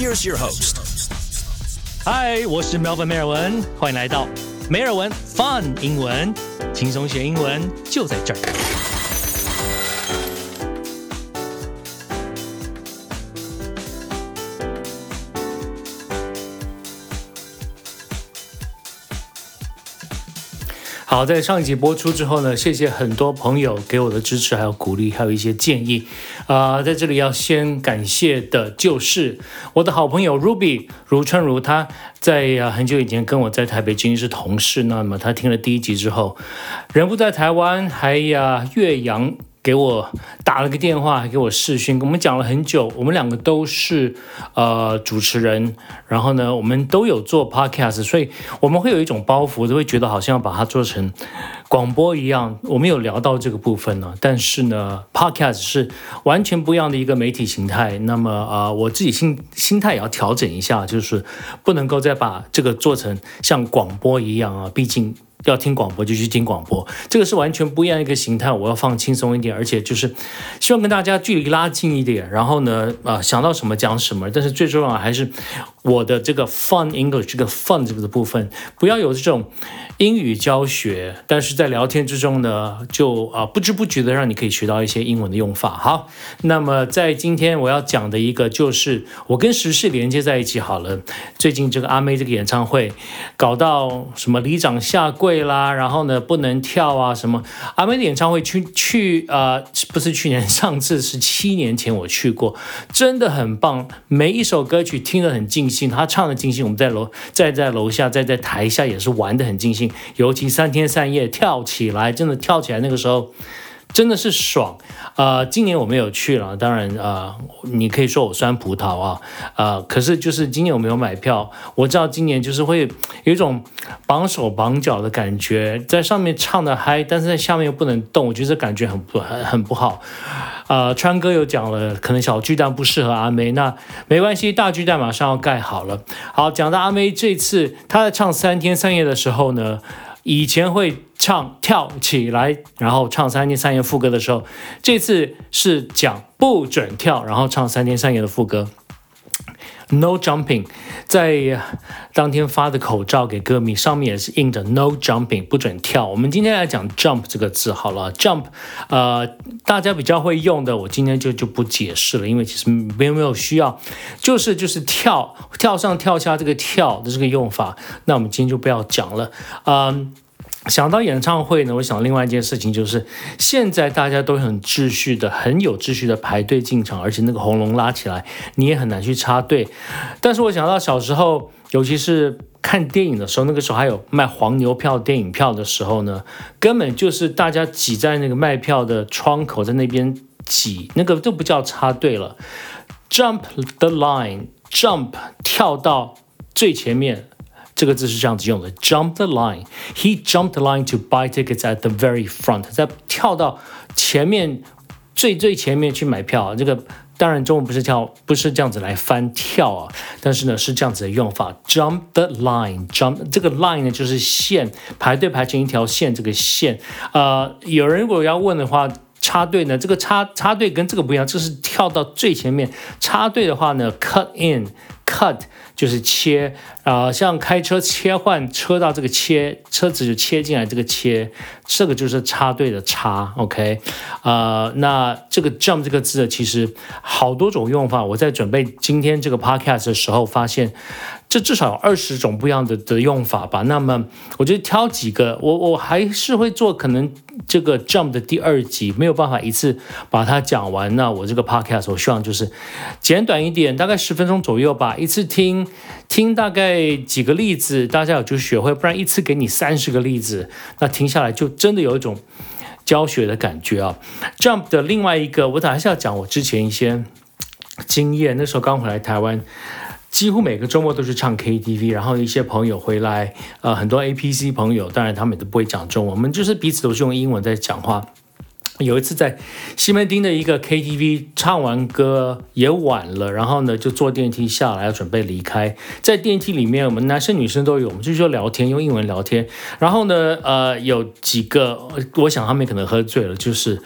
Here's your host. 嗨，我是 Melvin 梅尔文，欢迎来到梅尔文 Fun 英文，轻松学英文就在这儿。好，在上一集播出之后呢，谢谢很多朋友给我的支持，还有鼓励，还有一些建议。啊，在这里要先感谢的就是我的好朋友 Ruby 如春如，他在啊很久以前跟我在台北经是同事，那么他听了第一集之后，人不在台湾，还呀岳阳。给我打了个电话，还给我视讯，我们讲了很久。我们两个都是呃主持人，然后呢，我们都有做 podcast，所以我们会有一种包袱，都会觉得好像要把它做成广播一样。我们有聊到这个部分呢，但是呢，podcast 是完全不一样的一个媒体形态。那么啊，我自己心心态也要调整一下，就是不能够再把这个做成像广播一样啊，毕竟。要听广播就去听广播，这个是完全不一样一个形态。我要放轻松一点，而且就是希望跟大家距离拉近一点。然后呢，啊，想到什么讲什么。但是最重要还是我的这个 fun English 这个 fun 这个的部分，不要有这种英语教学，但是在聊天之中呢，就啊不知不觉的让你可以学到一些英文的用法。好，那么在今天我要讲的一个就是我跟时事连接在一起好了。最近这个阿妹这个演唱会搞到什么里长下跪。对啦，然后呢，不能跳啊，什么阿妹的演唱会去去啊，不是去年，上次是七年前我去过，真的很棒，每一首歌曲听得很尽兴，他唱的尽兴，我们在楼在在楼下，在在台下也是玩的很尽兴，尤其三天三夜跳起来，真的跳起来那个时候。真的是爽，呃，今年我没有去了，当然，呃，你可以说我酸葡萄啊，呃，可是就是今年我没有买票，我知道今年就是会有一种绑手绑脚的感觉，在上面唱的嗨，但是在下面又不能动，我觉得这感觉很不很很不好，呃，川哥有讲了，可能小巨蛋不适合阿妹，那没关系，大巨蛋马上要盖好了。好，讲到阿妹这次她在唱三天三夜的时候呢。以前会唱跳起来，然后唱三天三夜副歌的时候，这次是讲不准跳，然后唱三天三夜的副歌。No jumping，在当天发的口罩给歌迷，上面也是印着 No jumping，不准跳。我们今天来讲 jump 这个字好了，jump，呃，大家比较会用的，我今天就就不解释了，因为其实没有没有需要，就是就是跳跳上跳下这个跳的这个用法，那我们今天就不要讲了，嗯。想到演唱会呢，我想另外一件事情就是，现在大家都很秩序的、很有秩序的排队进场，而且那个红龙拉起来，你也很难去插队。但是我想到小时候，尤其是看电影的时候，那个时候还有卖黄牛票、电影票的时候呢，根本就是大家挤在那个卖票的窗口，在那边挤，那个都不叫插队了。Jump the line，jump 跳到最前面。这个字是这样子用的：jump the line。He jumped the line to buy tickets at the very front。在跳到前面最最前面去买票。这个当然中文不是跳，不是这样子来翻跳啊，但是呢是这样子的用法：jump the line。jump 这个 line 呢就是线，排队排成一条线。这个线，呃，有人如果要问的话，插队呢？这个插插队跟这个不一样，这是跳到最前面。插队的话呢，cut in，cut。就是切啊，像开车切换车道，这个切车子就切进来，这个切，这个就是插队的插，OK，呃，那这个 jump 这个字其实好多种用法。我在准备今天这个 podcast 的时候，发现这至少有二十种不一样的的用法吧。那么我就挑几个，我我还是会做可能。这个 jump 的第二集没有办法一次把它讲完，那我这个 podcast 我希望就是简短一点，大概十分钟左右吧，一次听听大概几个例子，大家有就学会，不然一次给你三十个例子，那停下来就真的有一种教学的感觉啊。jump 的另外一个，我还是要讲我之前一些经验，那时候刚回来台湾。几乎每个周末都是唱 KTV，然后一些朋友回来，呃，很多 APC 朋友，当然他们都不会讲中文，我们就是彼此都是用英文在讲话。有一次在西门町的一个 KTV 唱完歌也晚了，然后呢就坐电梯下来准备离开，在电梯里面我们男生女生都有，我们就说聊天用英文聊天，然后呢呃有几个我想他们可能喝醉了，就是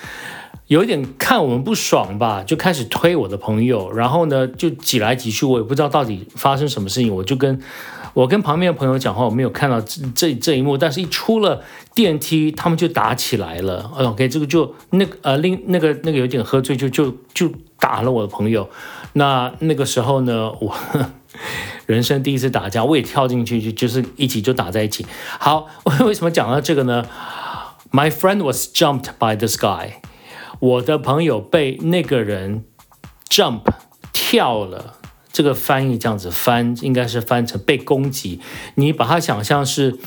有一点看我们不爽吧，就开始推我的朋友，然后呢就挤来挤去，我也不知道到底发生什么事情，我就跟。我跟旁边的朋友讲话，我没有看到这这这一幕，但是一出了电梯，他们就打起来了。OK，这个就那个呃，另那个那个有点喝醉，就就就打了我的朋友。那那个时候呢，我 人生第一次打架，我也跳进去，就就是一起就打在一起。好，为什么讲到这个呢？My friend was jumped by this guy，我的朋友被那个人 jump 跳了。这个翻译这样子翻，应该是翻成被攻击。你把它想象是。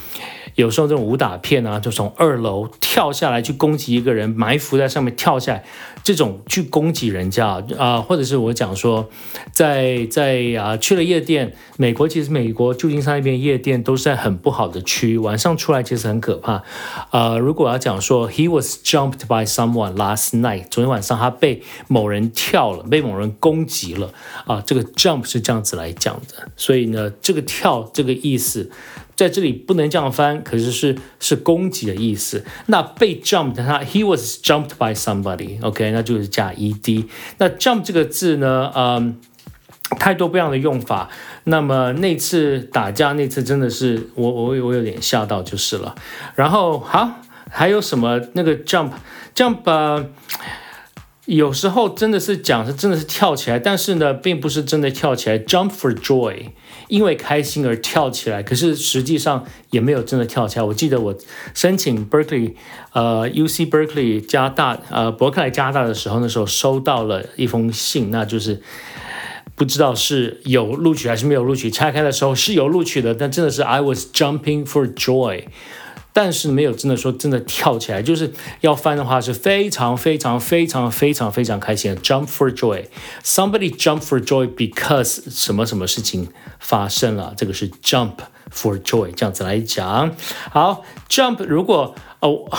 有时候这种武打片啊，就从二楼跳下来去攻击一个人，埋伏在上面跳下来，这种去攻击人家啊，或者是我讲说，在在啊去了夜店，美国其实美国旧金山那边夜店都是在很不好的区域，晚上出来其实很可怕。呃，如果要讲说，He was jumped by someone last night，昨天晚上他被某人跳了，被某人攻击了啊，这个 jump 是这样子来讲的，所以呢，这个跳这个意思。在这里不能这样翻，可是是是攻击的意思。那被 jumped，他 he was jumped by somebody，OK，那就是加 ed。那 jump 这个字呢，嗯，太多不一样的用法。那么那次打架那次真的是我我我有点吓到就是了。然后好，还有什么那个 jump jump，有时候真的是讲是真的是跳起来，但是呢，并不是真的跳起来，jump for joy。因为开心而跳起来，可是实际上也没有真的跳起来。我记得我申请 Berkeley，呃，U C Berkeley 加大，呃，伯克莱加大的时候，那时候收到了一封信，那就是不知道是有录取还是没有录取。拆开的时候是有录取的，但真的是 I was jumping for joy。但是没有真的说真的跳起来，就是要翻的话是非常非常非常非常非常开心的，jump for joy，somebody jump for joy because 什么什么事情发生了，这个是 jump for joy 这样子来讲。好，jump 如果哦，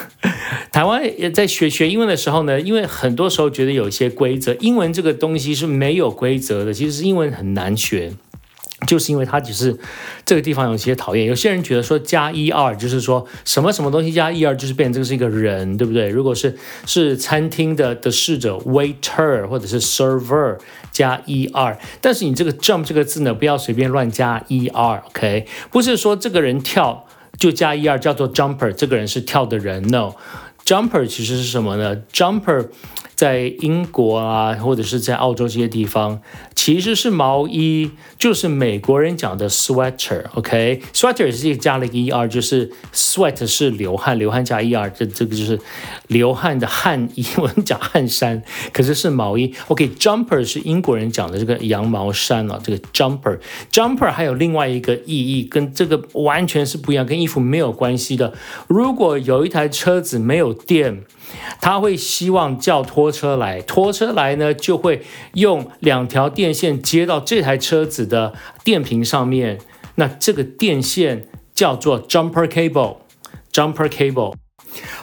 台湾也在学学英文的时候呢，因为很多时候觉得有一些规则，英文这个东西是没有规则的，其实英文很难学。就是因为它只是这个地方有些讨厌，有些人觉得说加一二就是说什么什么东西加一二就是变成这个是一个人，对不对？如果是是餐厅的的侍者 waiter 或者是 server 加一二，但是你这个 jump 这个字呢，不要随便乱加一二，OK？不是说这个人跳就加一二叫做 jumper，这个人是跳的人，no，jumper 其实是什么呢？jumper 在英国啊，或者是在澳洲这些地方。其实是毛衣，就是美国人讲的 sweater，OK，sweater 也是加了一个 e r，就是 sweat 是流汗，流汗加 e r，这这个就是流汗的汗衣，我们讲汗衫，可是是毛衣，OK，jumper 是英国人讲的这个羊毛衫啊，这个 jumper，jumper 还有另外一个意义，跟这个完全是不一样，跟衣服没有关系的。如果有一台车子没有电，他会希望叫拖拖车来，拖车来呢就会用两条电。线接到这台车子的电瓶上面，那这个电线叫做 jumper cable，jumper cable。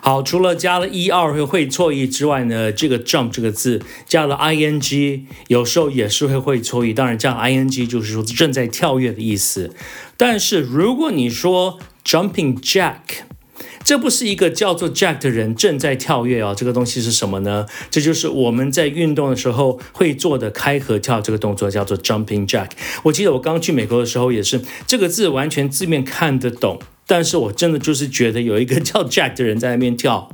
好，除了加了 e 二会会错意之外呢，这个 jump 这个字加了 ing，有时候也是会会错意。当然，加 ing 就是说正在跳跃的意思。但是如果你说 jumping jack。这不是一个叫做 Jack 的人正在跳跃哦，这个东西是什么呢？这就是我们在运动的时候会做的开合跳这个动作，叫做 Jumping Jack。我记得我刚去美国的时候也是，这个字完全字面看得懂，但是我真的就是觉得有一个叫 Jack 的人在那边跳。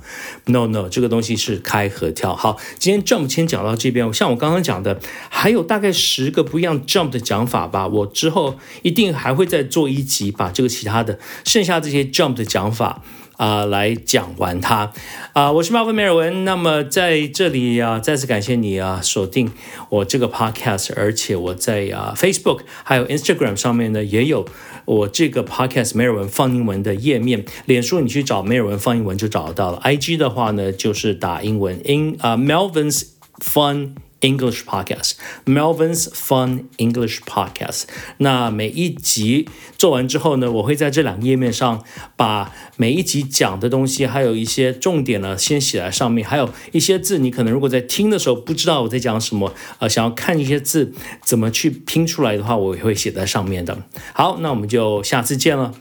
No No，这个东西是开合跳。好，今天 Jump 先讲到这边。像我刚刚讲的，还有大概十个不一样 Jump 的讲法吧。我之后一定还会再做一集，把这个其他的剩下这些 Jump 的讲法。啊，来讲完它啊！我是马文梅尔文。那么在这里啊，再次感谢你啊，锁定我这个 podcast，而且我在啊 Facebook 还有 Instagram 上面呢，也有我这个 podcast 梅尔文放英文的页面。脸书你去找梅尔文放英文就找得到了。IG 的话呢，就是打英文 in 啊 Melvin's Fun English Podcast，Melvin's Fun English Podcast。那每一集做完之后呢，我会在这两个页面上把每一集讲的东西，还有一些重点呢，先写在上面。还有一些字，你可能如果在听的时候不知道我在讲什么，呃，想要看一些字怎么去拼出来的话，我也会写在上面的。好，那我们就下次见了。